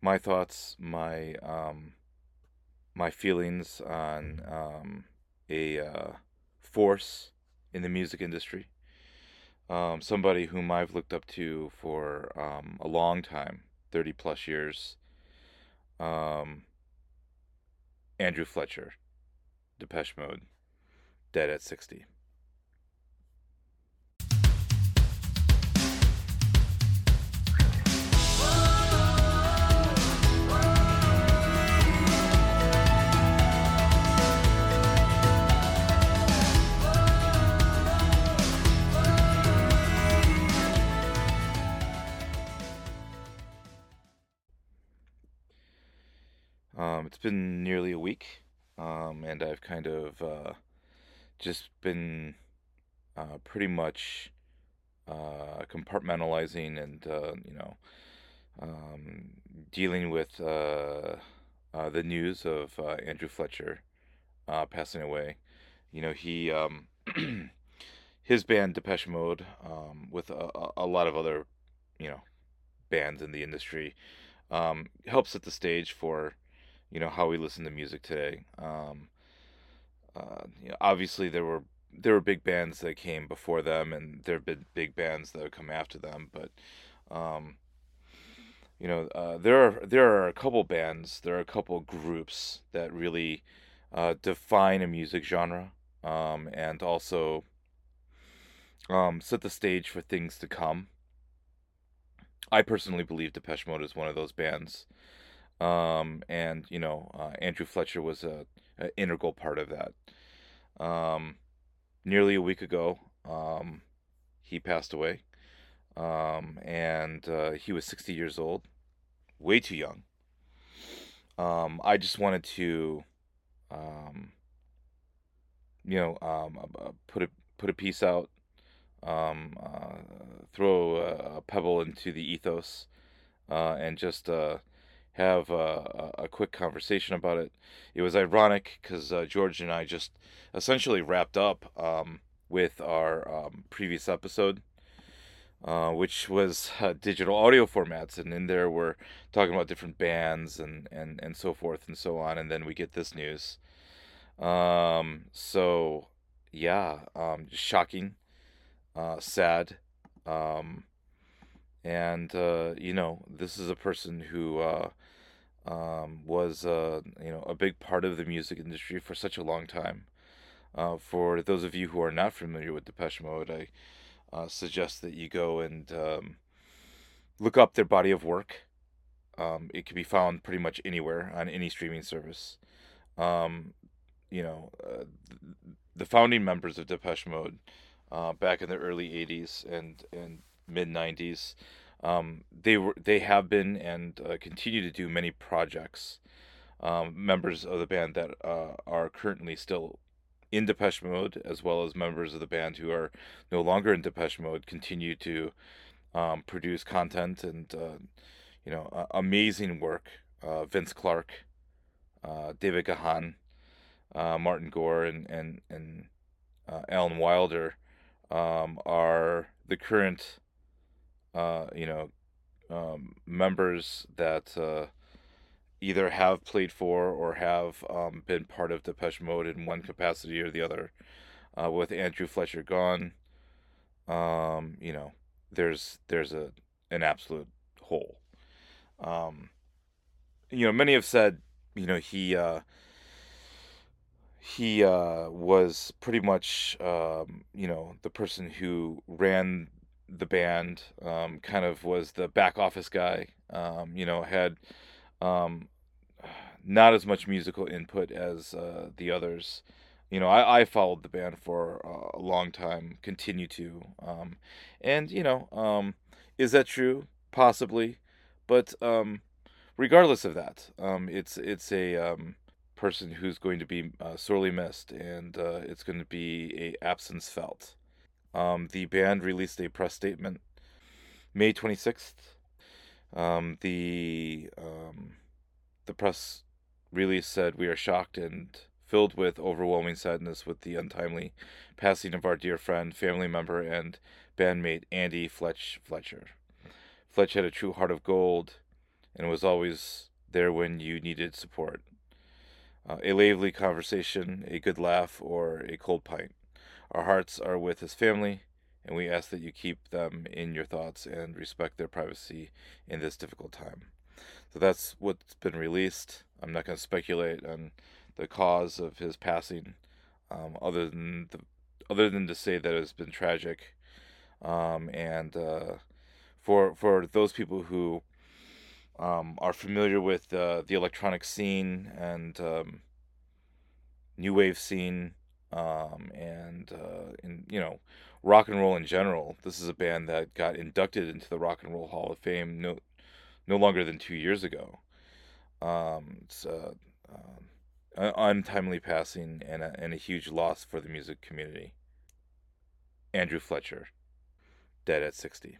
my thoughts, my um, my feelings on um, a uh, force in the music industry. Um, somebody whom I've looked up to for um, a long time, 30 plus years. Um, Andrew Fletcher, Depeche Mode, dead at 60. Um, it's been nearly a week, um, and I've kind of uh, just been uh, pretty much uh, compartmentalizing and uh, you know um, dealing with uh, uh, the news of Andrew Fletcher passing away. You know, he um, his band Depeche Mode, um, with a, a a lot of other you know bands in the industry, um, helps set the stage for you know how we listen to music today. Um, uh, you know, obviously there were there were big bands that came before them, and there have been big bands that have come after them. But um, you know, uh, there are there are a couple bands, there are a couple groups that really uh, define a music genre, um, and also um, set the stage for things to come. I personally believe Depeche Mode is one of those bands, um, and you know, uh, Andrew Fletcher was a, a integral part of that. Um, nearly a week ago, um, he passed away, um, and uh, he was 60 years old, way too young. Um, I just wanted to, um, you know, uh, uh, put a put a piece out, uh, throw a, a pebble into the ethos, uh, and just uh, have a, quick conversation about it. It was ironic because uh, George and I just essentially wrapped up um, with our um, previous episode, uh, which was uh, digital audio formats, and in there we're talking about different bands and, and, and so forth and so on, and then we get this news. Um, so yeah, um, shocking, uh, sad, um, and uh, you know, this is a person who uh, um, was uh, you know a big part of the music industry for such a long time. Uh, for those of you who are not familiar with Depeche Mode, I uh, suggest that you go and um, look up their body of work. Um, it can be found pretty much anywhere on any streaming service. Um, you know, uh, the founding members of Depeche Mode back in the early '80s and and mid '90s um, they were they have been and uh, continue to do many projects. Um, members of the band that uh, are currently still in Depeche Mode, as well as members of the band who are no longer in Depeche Mode, continue to um, produce content and uh, you know uh, amazing work. Uh, Vince Clarke, uh, David Gahan, Martin Gore, and and and Alan Wilder um, are the current uh, you know, um, members that uh, either have played for or have um, been part of Depeche Mode in one capacity or the other. Uh, with Andrew Fletcher gone, um, you know, there's there's a an absolute hole. Um, you know, many have said, you know, he uh, he uh, was pretty much, um, you know, the person who ran the band, um, kind of was the back office guy. Um, you know, had um, not as much musical input as uh, the others. You know, I, I followed the band for a long time, continue to. Um, and, you know, um, is that true? Possibly. But regardless of that, it's it's a person who's going to be uh, sorely missed, and uh, it's going to be a absence felt. Um, the band released a press statement May 26th. Um, the um, the press release said we are shocked and filled with overwhelming sadness with the untimely passing of our dear friend, family member, and bandmate Andy Fletch Fletcher. Fletch had a true heart of gold, and was always there when you needed support. Uh, a lively conversation, a good laugh, or a cold pint. Our hearts are with his family, and we ask that you keep them in your thoughts and respect their privacy in this difficult time. So that's what's been released. I'm not going to speculate on the cause of his passing, um, other than the, other than to say that it's been tragic. Um, and uh, for for those people who um, are familiar with uh, the electronic scene and um, new wave scene, um, and uh, in you know rock and roll in general. This is a band that got inducted into the Rock and Roll Hall of Fame no no longer than two years ago. Um, it's uh, um, untimely passing and a, and a huge loss for the music community. Andrew Fletcher, dead at 60.